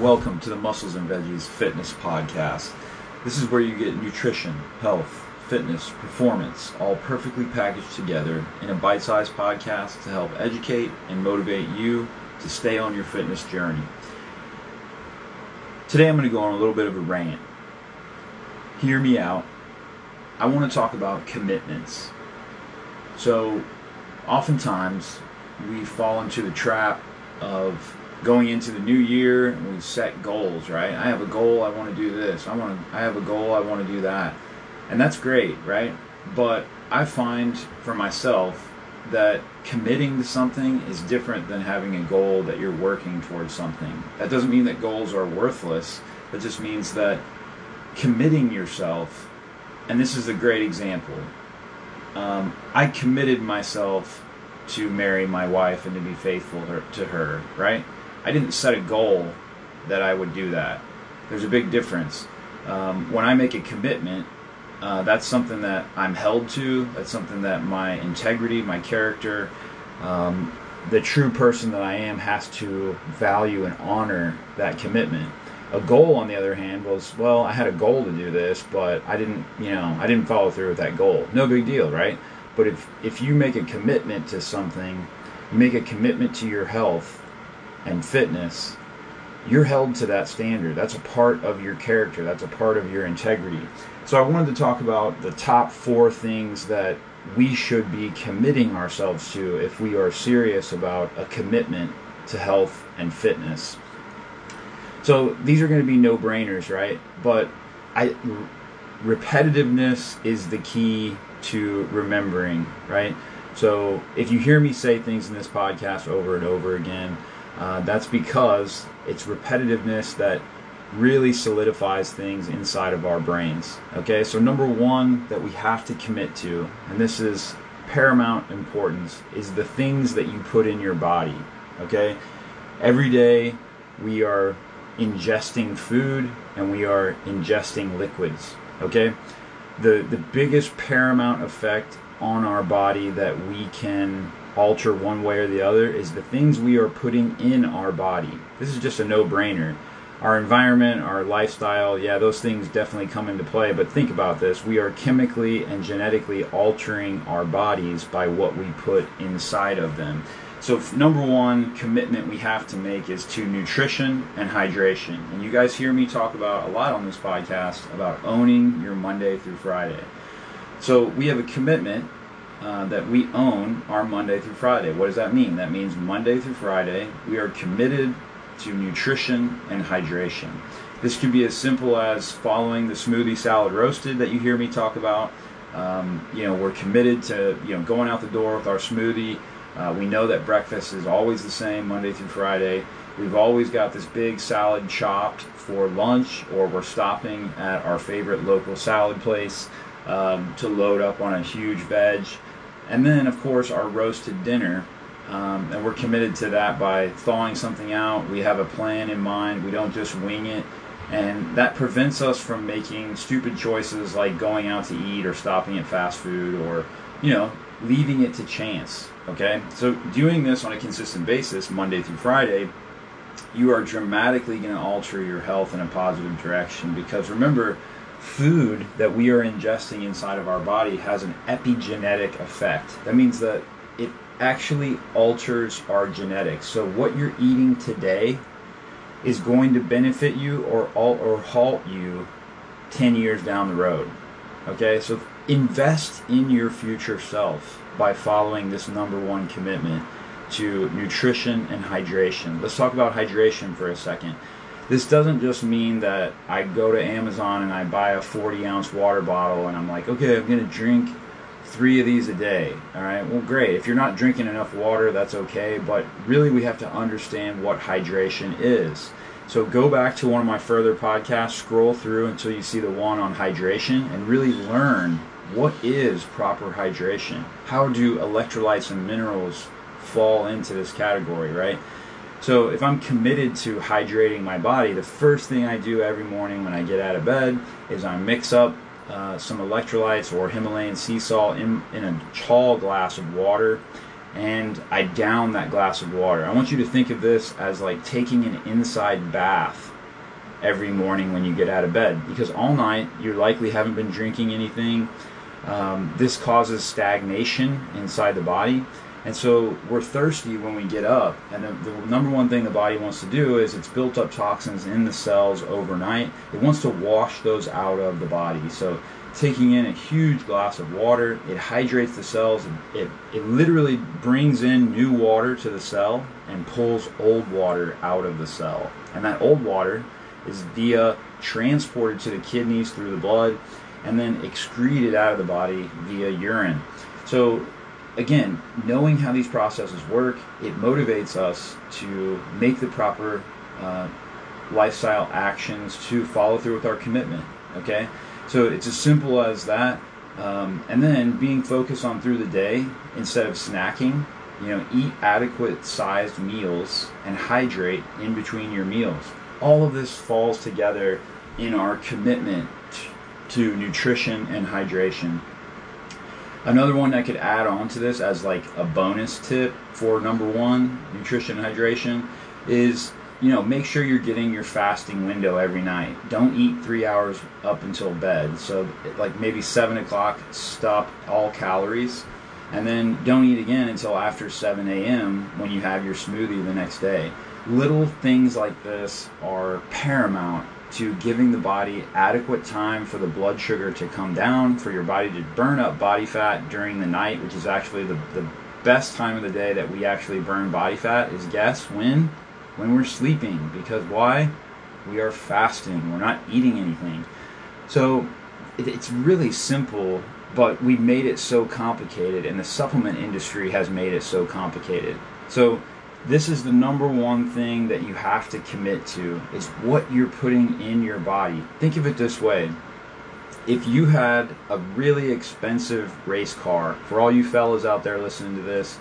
Welcome to the Muscles and Veggies Fitness Podcast. This is where you get nutrition, health, fitness, performance, all perfectly packaged together in a bite sized podcast to help educate and motivate you to stay on your fitness journey. Today I'm going to go on a little bit of a rant. Hear me out. I want to talk about commitments. So, oftentimes we fall into the trap of going into the new year and we set goals, right? I have a goal, I want to do this. I want to I have a goal, I want to do that. And that's great, right? But I find for myself that committing to something is different than having a goal that you're working towards something. That doesn't mean that goals are worthless. It just means that committing yourself, and this is a great example. Um, I committed myself to marry my wife and to be faithful to her, right? I didn't set a goal that I would do that. There's a big difference. Um, when I make a commitment, uh, that's something that I'm held to. That's something that my integrity, my character, um, the true person that I am has to value and honor that commitment. A goal, on the other hand, was well, I had a goal to do this, but I didn't, you know, I didn't follow through with that goal. No big deal, right? But if if you make a commitment to something, make a commitment to your health and fitness, you're held to that standard. That's a part of your character. That's a part of your integrity. So I wanted to talk about the top four things that we should be committing ourselves to if we are serious about a commitment to health and fitness. So these are going to be no brainers, right? But I repetitiveness is the key to remembering, right? So if you hear me say things in this podcast over and over again, uh, that's because it's repetitiveness that really solidifies things inside of our brains. Okay, so number one that we have to commit to, and this is paramount importance, is the things that you put in your body. Okay, every day we are ingesting food and we are ingesting liquids. Okay, the the biggest paramount effect on our body that we can alter one way or the other is the things we are putting in our body. This is just a no brainer. Our environment, our lifestyle, yeah, those things definitely come into play. But think about this we are chemically and genetically altering our bodies by what we put inside of them. So, number one commitment we have to make is to nutrition and hydration. And you guys hear me talk about a lot on this podcast about owning your Monday through Friday. So, we have a commitment uh, that we own our Monday through Friday. What does that mean? That means Monday through Friday, we are committed to nutrition and hydration. This can be as simple as following the smoothie salad roasted that you hear me talk about. Um, you know, we're committed to you know going out the door with our smoothie. Uh, we know that breakfast is always the same Monday through Friday. We've always got this big salad chopped for lunch, or we're stopping at our favorite local salad place um, to load up on a huge veg. And then, of course, our roasted dinner. Um, and we're committed to that by thawing something out. We have a plan in mind. We don't just wing it. And that prevents us from making stupid choices like going out to eat or stopping at fast food or, you know, leaving it to chance. Okay? So, doing this on a consistent basis, Monday through Friday, you are dramatically going to alter your health in a positive direction because remember, food that we are ingesting inside of our body has an epigenetic effect. That means that it actually alters our genetics. So what you're eating today is going to benefit you or or halt you 10 years down the road. Okay? So invest in your future self by following this number one commitment to nutrition and hydration. Let's talk about hydration for a second. This doesn't just mean that I go to Amazon and I buy a 40 ounce water bottle and I'm like, okay, I'm going to drink three of these a day. All right, well, great. If you're not drinking enough water, that's okay. But really, we have to understand what hydration is. So go back to one of my further podcasts, scroll through until you see the one on hydration, and really learn what is proper hydration. How do electrolytes and minerals fall into this category, right? So if I'm committed to hydrating my body, the first thing I do every morning when I get out of bed is I mix up uh, some electrolytes or Himalayan sea salt in, in a tall glass of water. and I down that glass of water. I want you to think of this as like taking an inside bath every morning when you get out of bed because all night you likely haven't been drinking anything. Um, this causes stagnation inside the body. And so we're thirsty when we get up. And the, the, number one thing the body wants to do is it's built up toxins in the cells overnight. It wants to wash those out of the body. So taking in a huge glass of water, it hydrates the cells. It, it literally brings in new water to the cell and pulls old water out of the cell. And that old water is via transported to the kidneys through the blood and then excreted out of the body via urine. So again, knowing how these processes work, it motivates us to make the proper uh, lifestyle actions to follow through with our commitment. Okay, so it's as simple as that. Um, and then being focused on through the day instead of snacking. You know, eat adequate sized meals and hydrate in between your meals. All of this falls together in our commitment to nutrition and hydration. Another one I could add on to this as like a bonus tip for number one, nutrition and hydration, is you know make sure you're getting your fasting window every night. Don't eat three hours up until bed. So like maybe seven o'clock, stop all calories, and then don't eat again until after 7 a.m. when you have your smoothie the next day. Little things like this are paramount to giving the body adequate time for the blood sugar to come down, for your body to burn up body fat during the night, which is actually the, the best time of the day that we actually burn body fat is guess when? When we're sleeping. Because why? We are fasting. We're not eating anything. So it, it's really simple, but we made it so complicated, and the supplement industry has made it so complicated. So this is the number one thing that you have to commit to is what you're putting in your body. Think of it this way. If you had a really expensive race car, for all you fellas out there listening to this,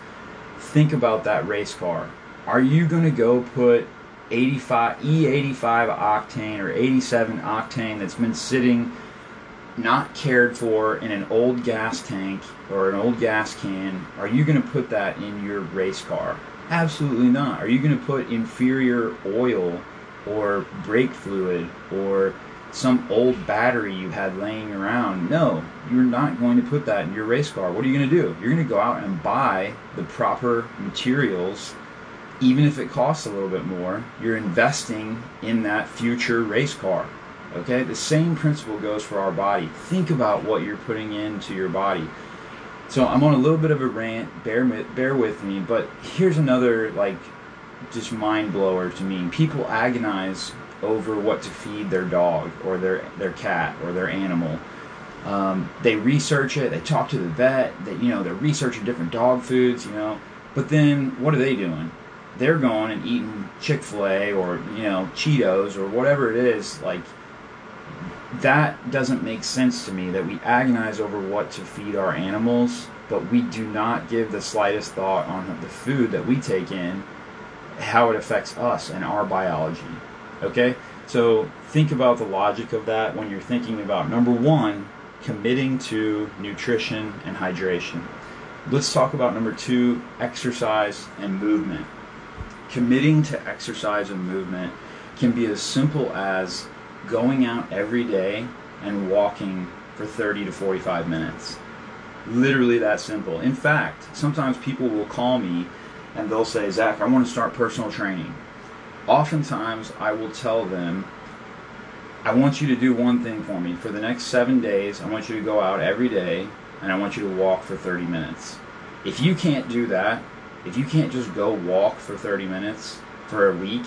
think about that race car. Are you going to go put 85 E85 octane or 87 octane that's been sitting not cared for in an old gas tank or an old gas can, are you going to put that in your race car? Absolutely not. Are you going to put inferior oil or brake fluid or some old battery you had laying around? No, you're not going to put that in your race car. What are you going to do? You're going to go out and buy the proper materials, even if it costs a little bit more. You're investing in that future race car. Okay, the same principle goes for our body. Think about what you're putting into your body. So I'm on a little bit of a rant. Bear bear with me, but here's another like just mind blower to me. People agonize over what to feed their dog or their their cat or their animal. Um, they research it. They talk to the vet. They you know they're researching different dog foods. You know, but then what are they doing? They're going and eating Chick Fil A or you know Cheetos or whatever it is. Like that doesn't make sense to me that we agonize over what to feed our animals, but we do not give the slightest thought on the food that we take in, how it affects us and our biology. Okay? So think about the logic of that when you're thinking about number one, committing to nutrition and hydration. Let's talk about number two, exercise and movement. Committing to exercise and movement can be as simple as going out every day and walking for 30 to 45 minutes. Literally that simple. In fact, sometimes people will call me and they'll say, Zach, I want to start personal training. Oftentimes, I will tell them, I want you to do one thing for me. For the next seven days, I want you to go out every day and I want you to walk for 30 minutes. If you can't do that, if you can't just go walk for 30 minutes for a week,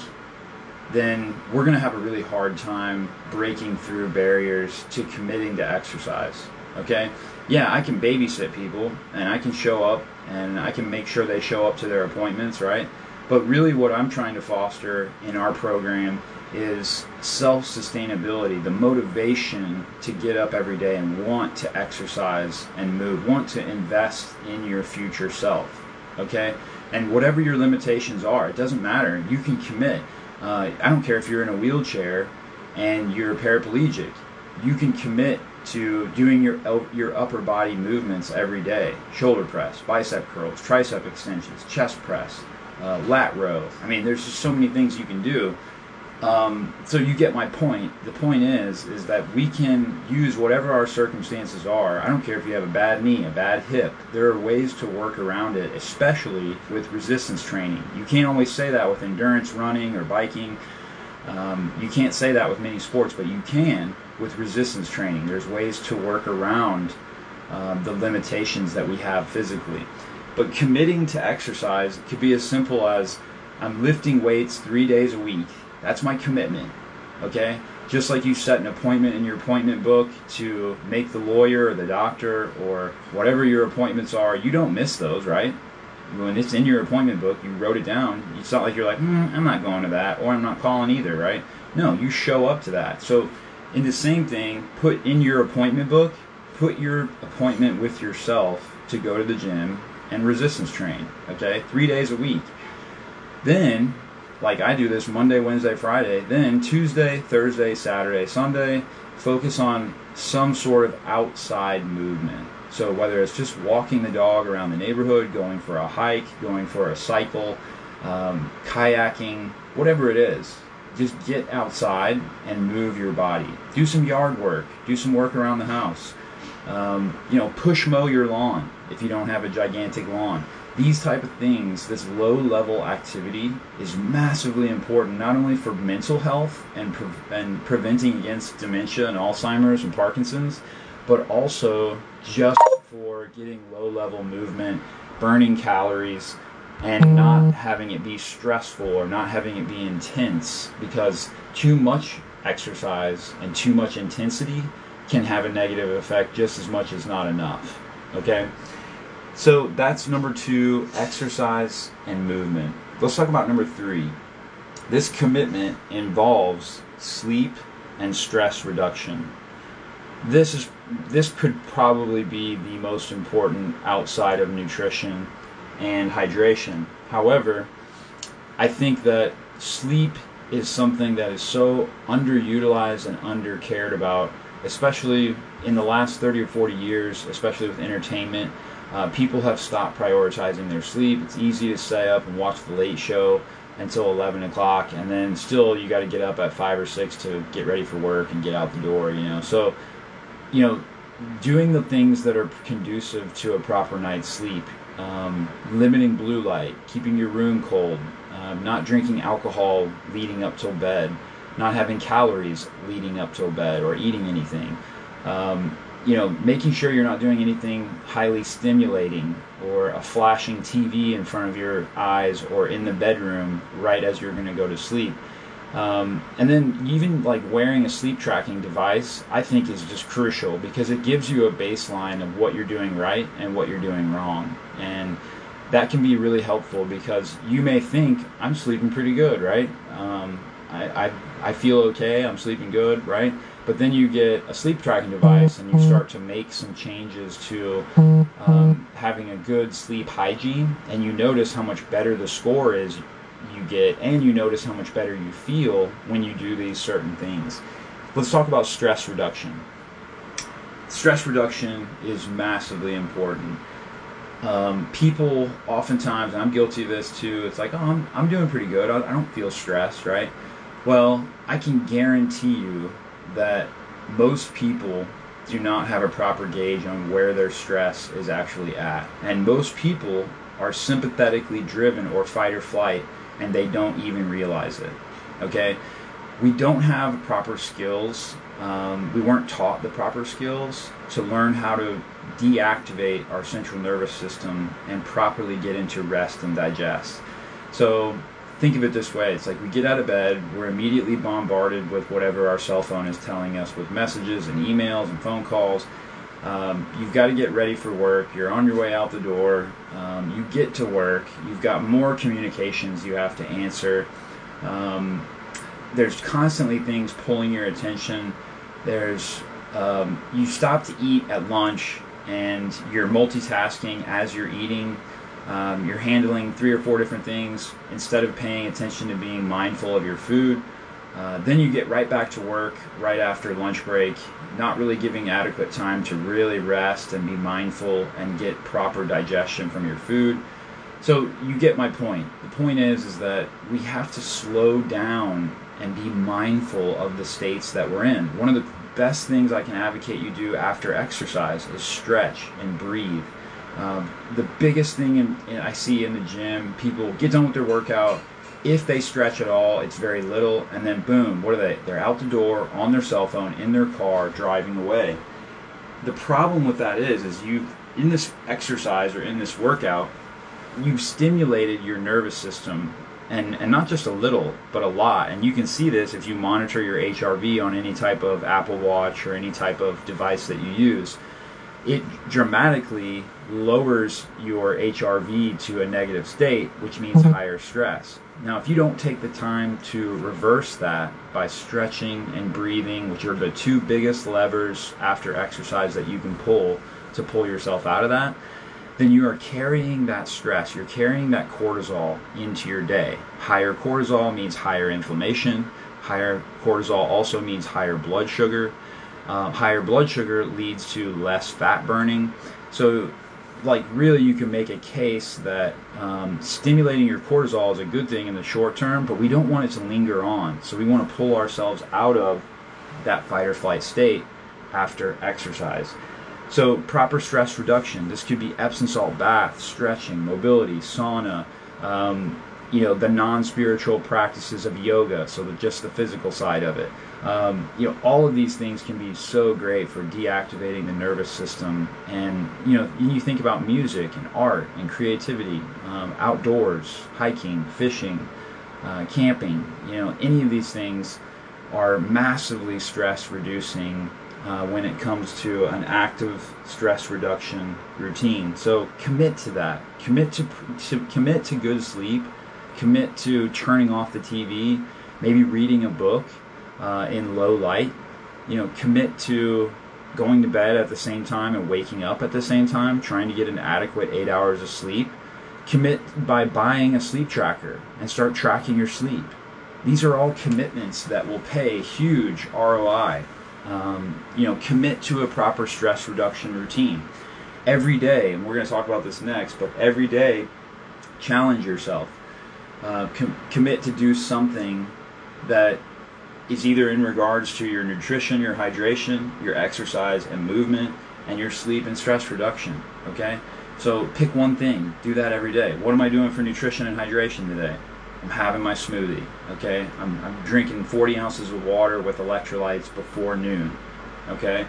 then we're going to have a really hard time breaking through barriers to committing to exercise. Okay? Yeah, I can babysit people and I can show up and I can make sure they show up to their appointments, right? But really, what I'm trying to foster in our program is self sustainability, the motivation to get up every day and want to exercise and move, want to invest in your future self. Okay? And whatever your limitations are, it doesn't matter. You can commit. Uh, I don't care if you're in a wheelchair and you're paraplegic. You can commit to doing your your upper body movements every day shoulder press bicep curls tricep extensions chest press uh, lat row i mean there's just so many things you can do um, so you get my point the point is is that we can use whatever our circumstances are i don't care if you have a bad knee a bad hip there are ways to work around it especially with resistance training you can't always say that with endurance running or biking um, you can't say that with many sports but you can with resistance training. There's ways to work around um, the limitations that we have physically. But committing to exercise could be as simple as I'm lifting weights three days a week. That's my commitment. Okay? Just like you set an appointment in your appointment book to make the lawyer or the doctor or whatever your appointments are, you don't miss those, right? When it's in your appointment book, you wrote it down. It's not like you're like, mm, I'm not going to that, or I'm not calling either, right? No, you show up to that. So in the same thing, put in your appointment book, put your appointment with yourself to go to the gym and resistance train. Okay, three days a week. Then, like I do this Monday, Wednesday, Friday. Then Tuesday, Thursday, Saturday, Sunday, focus on some sort of outside movement. So whether it's just walking the dog around the neighborhood, going for a hike, going for a cycle, um, kayaking, whatever it is, just get outside and move your body. Do some yard work. Do some work around the house. Um, you know, push mow your lawn if you don't have a gigantic lawn. These type of things, this low level activity is massively important not only for mental health and pre- and preventing against dementia and Alzheimer's and Parkinson's, but also just for getting low level movement, burning calories, and not mm. having it be stressful or not having it be intense because too much exercise and too much intensity can have a negative effect just as much as not enough. Okay? So that's number two exercise and movement. Let's talk about number three. This commitment involves sleep and stress reduction. This is this could probably be the most important outside of nutrition and hydration. However, I think that sleep is something that is so underutilized and undercared about, especially in the last 30 or 40 years, especially with entertainment. Uh, people have stopped prioritizing their sleep. It's easy to stay up and watch the late show until 11 o'clock, and then still you got to get up at 5 or 6 to get ready for work and get out the door, you know. So, you know, doing the things that are conducive to a proper night's sleep um, limiting blue light, keeping your room cold, um, not drinking alcohol leading up till bed, not having calories leading up till bed or eating anything. Um, you know, making sure you're not doing anything highly stimulating or a flashing TV in front of your eyes or in the bedroom right as you're going to go to sleep. Um, and then even like wearing a sleep tracking device, I think is just crucial because it gives you a baseline of what you're doing right and what you're doing wrong. And that can be really helpful because you may think I'm sleeping pretty good, right? Um, I, I, feel okay, I'm sleeping good, right? But then you get a sleep tracking device and you start to make some changes to um, having a good sleep hygiene, and you notice how much better the score is you get, and you notice how much better you feel when you do these certain things. Let's talk about stress reduction. Stress reduction is massively important. Um, people oftentimes, and I'm guilty of this too, it's like, oh, I'm, I'm doing pretty good. I, I don't feel stressed, right? Well, I can guarantee you that most people do not have a proper gauge on where their stress is actually at. And most people are sympathetically driven or fight or flight and they don't even realize it. Okay? We don't have proper skills. Um, we weren't taught the proper skills to learn how to deactivate our central nervous system and properly get into rest and digest. So think of it this way it's like we get out of bed, we're immediately bombarded with whatever our cell phone is telling us with messages and emails and phone calls. Um, you've got to get ready for work. You're on your way out the door. Um, you get to work. You've got more communications you have to answer. Um, there's constantly things pulling your attention. There's um, you stop to eat at lunch and you're multitasking as you're eating. Um, you're handling three or four different things instead of paying attention to being mindful of your food. Uh, then you get right back to work right after lunch break, not really giving adequate time to really rest and be mindful and get proper digestion from your food. So you get my point. The point is is that we have to slow down and be mindful of the states that we're in. One of the best things I can advocate you do after exercise is stretch and breathe. Um, the biggest thing in, in, I see in the gym, people get done with their workout. If they stretch at all, it's very little, and then boom, what are they? They're out the door on their cell phone in their car driving away. The problem with that is, is you in this exercise or in this workout, you've stimulated your nervous system and, and not just a little, but a lot. And you can see this if you monitor your HRV on any type of Apple Watch or any type of device that you use. It dramatically lowers your HRV to a negative state, which means mm-hmm. higher stress. Now, if you don't take the time to reverse that by stretching and breathing, which are the two biggest levers after exercise that you can pull to pull yourself out of that, then you are carrying that stress, you're carrying that cortisol into your day. Higher cortisol means higher inflammation. Higher cortisol also means higher blood sugar. Uh, higher blood sugar leads to less fat burning. So, like, really, you can make a case that um, stimulating your cortisol is a good thing in the short term, but we don't want it to linger on. So, we want to pull ourselves out of that fight or flight state after exercise. So proper stress reduction. This could be Epsom salt bath, stretching, mobility, sauna. Um, you know the non-spiritual practices of yoga, so the, just the physical side of it. Um, you know all of these things can be so great for deactivating the nervous system. And you know you think about music and art and creativity, um, outdoors, hiking, fishing, uh, camping. You know any of these things are massively stress reducing uh, when it comes to an active stress reduction routine. So commit to that. Commit to, to commit to good sleep. Commit to turning off the TV. Maybe reading a book uh, in low light. You know, commit to going to bed at the same time and waking up at the same time, trying to get an adequate eight hours of sleep. Commit by buying a sleep tracker and start tracking your sleep. These are all commitments that will pay huge ROI um, you know, commit to a proper stress reduction routine every day. And we're going to talk about this next, but every day, challenge yourself. Uh, com- commit to do something that is either in regards to your nutrition, your hydration, your exercise and movement, and your sleep and stress reduction. Okay? So pick one thing, do that every day. What am I doing for nutrition and hydration today? I'm having my smoothie. Okay, I'm, I'm drinking 40 ounces of water with electrolytes before noon. Okay,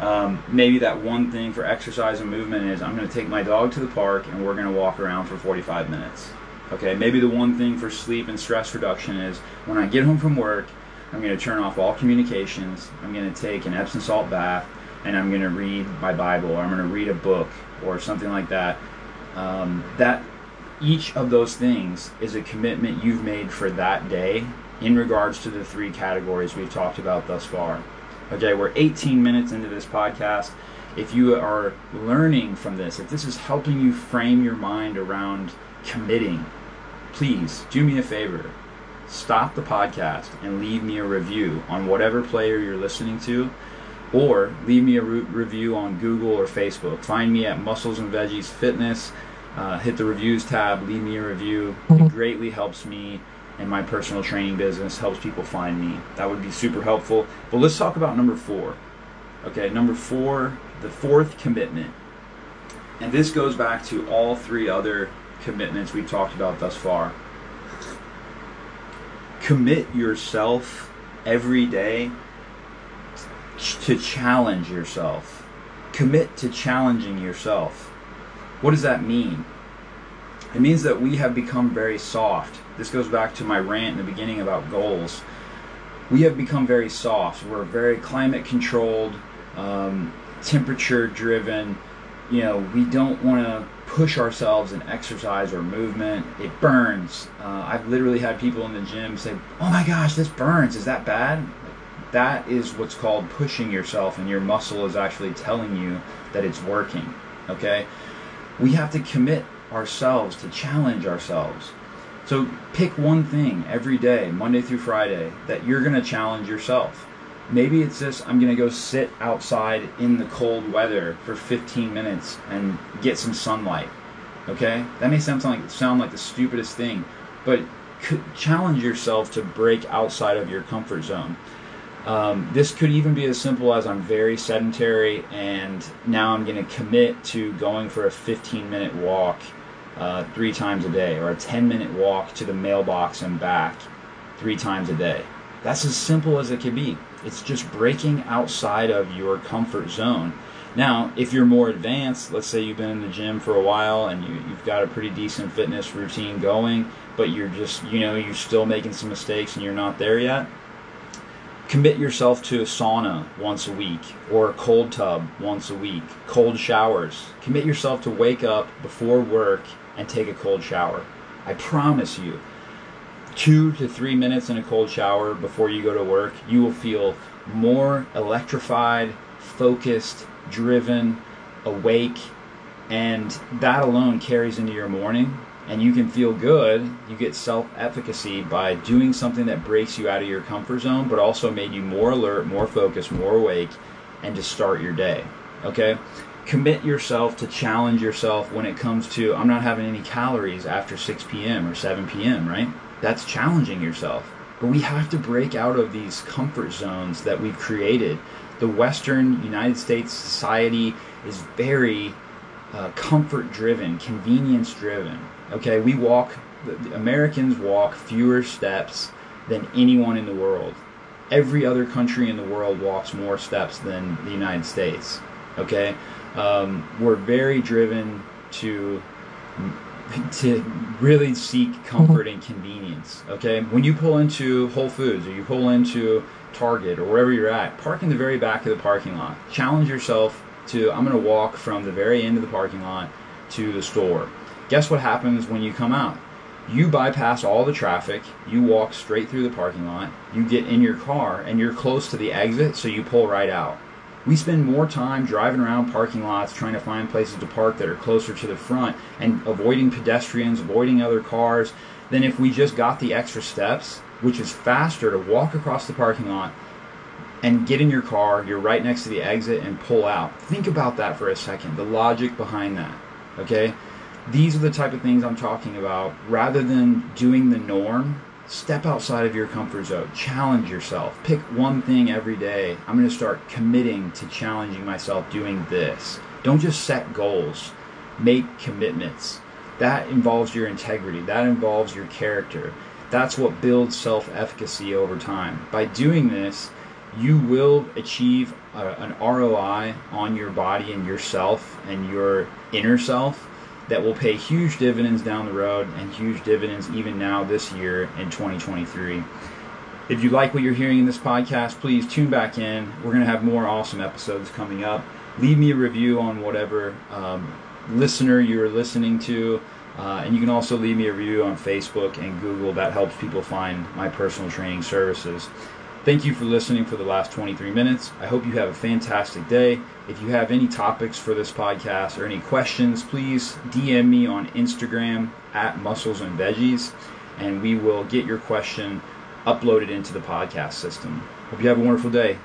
um, maybe that one thing for exercise and movement is I'm going to take my dog to the park and we're going to walk around for 45 minutes. Okay, maybe the one thing for sleep and stress reduction is when I get home from work, I'm going to turn off all communications. I'm going to take an Epsom salt bath and I'm going to read my Bible or I'm going to read a book or something like that. Um, that each of those things is a commitment you've made for that day in regards to the three categories we've talked about thus far. Okay, we're 18 minutes into this podcast. If you are learning from this, if this is helping you frame your mind around committing, please do me a favor. Stop the podcast and leave me a review on whatever player you're listening to, or leave me a re- review on Google or Facebook. Find me at Muscles and Veggies Fitness uh, hit the reviews tab, leave me a review. Mm-hmm. It greatly helps me in my personal training business, helps people find me. That would be super helpful. But let's talk about number four. Okay, number four, the fourth commitment. And this goes back to all three other commitments we've talked about thus far. Commit yourself every day to challenge yourself. Commit to challenging yourself what does that mean? It means that we have become very soft. This goes back to my rant in the beginning about goals. We have become very soft. We're very climate controlled, um, temperature driven. You know, we don't want to push ourselves in exercise or movement. It burns. Uh, I've literally had people in the gym say, "Oh my gosh, this burns. Is that bad?" That is what's called pushing yourself, and your muscle is actually telling you that it's working. Okay, we have to commit ourselves to challenge ourselves. So pick one thing every day, Monday through Friday, that you're going to challenge yourself. Maybe it's this I'm to go sit outside in the cold weather for 15 minutes and get some sunlight. Okay? That may sound like sound like the stupidest thing, but challenge yourself to break outside of your comfort zone. Um, this could even be as simple as I'm very sedentary and now I'm going to commit to going for a 15 minute walk uh, three times a day or a 10 minute walk to the mailbox and back three times a day. That's as simple as it can be. It's just breaking outside of your comfort zone. Now, if you're more advanced, let's say you've been in the gym for a while and you, have got a pretty decent fitness routine going, but you're just, you know, you're still making some mistakes and you're not there yet, commit yourself to a sauna once a week or a cold tub once a week, cold showers. Commit yourself to wake up before work and take a cold shower. I promise you, two to three minutes in a cold shower before you go to work, you will feel more electrified, focused, driven, awake, and that alone carries into your morning and you can feel good. You get self efficacy by doing something that breaks you out of your comfort zone, but also made you more alert, more focused, more awake, and to start your day. Okay? Commit yourself to challenge yourself when it comes to, I'm not having any calories after 6 p.m. or 7 p.m., right? That's challenging yourself. But we have to break out of these comfort zones that we've created. The Western United States society is very uh, comfort driven, convenience driven. Okay, we walk, Americans walk fewer steps than anyone in the world. Every other country in the world walks more steps than the United States. Okay, um, we're very driven to to really seek comfort and convenience. Okay, when you pull into Whole Foods or you pull into Target or wherever you're at, park in the very back of the parking lot. Challenge yourself to I'm going to walk from the very end of the parking lot to the store Guess what happens when you come out? You bypass all the traffic, you walk straight through the parking lot, you get in your car, and you're close to the exit, so you pull right out. We spend more time driving around parking lots trying to find places to park that are closer to the front and avoiding pedestrians, avoiding other cars, than if we just got the extra steps, which is faster to walk across the parking lot and get in your car, you're right next to the exit, and pull out. Think about that for a second, the logic behind that. Okay? these are the type of things I'm talking about. Rather than doing the norm, step outside of your comfort zone. Challenge yourself. Pick one thing every day. I'm going to start committing to challenging myself doing this. Don't just set goals, make commitments. That involves your integrity, that involves your character. That's what builds self efficacy over time. By doing this, you will achieve a, an ROI on your body and yourself and your inner self that will pay huge dividends down the road and huge dividends even now this year in 2023. If you like what you're hearing in this podcast, please tune back in. We're going to have more awesome episodes coming up. Leave me a review on whatever um, listener you're listening to. Uh, and you can also leave me a review on Facebook and Google. That helps people find my personal training services. Thank you for listening for the last 23 minutes. I hope you have a fantastic day. If you have any topics for this podcast or any questions, please DM me on Instagram at Muscles and Veggies, and we will get your question uploaded into the podcast system. Hope you have a wonderful day.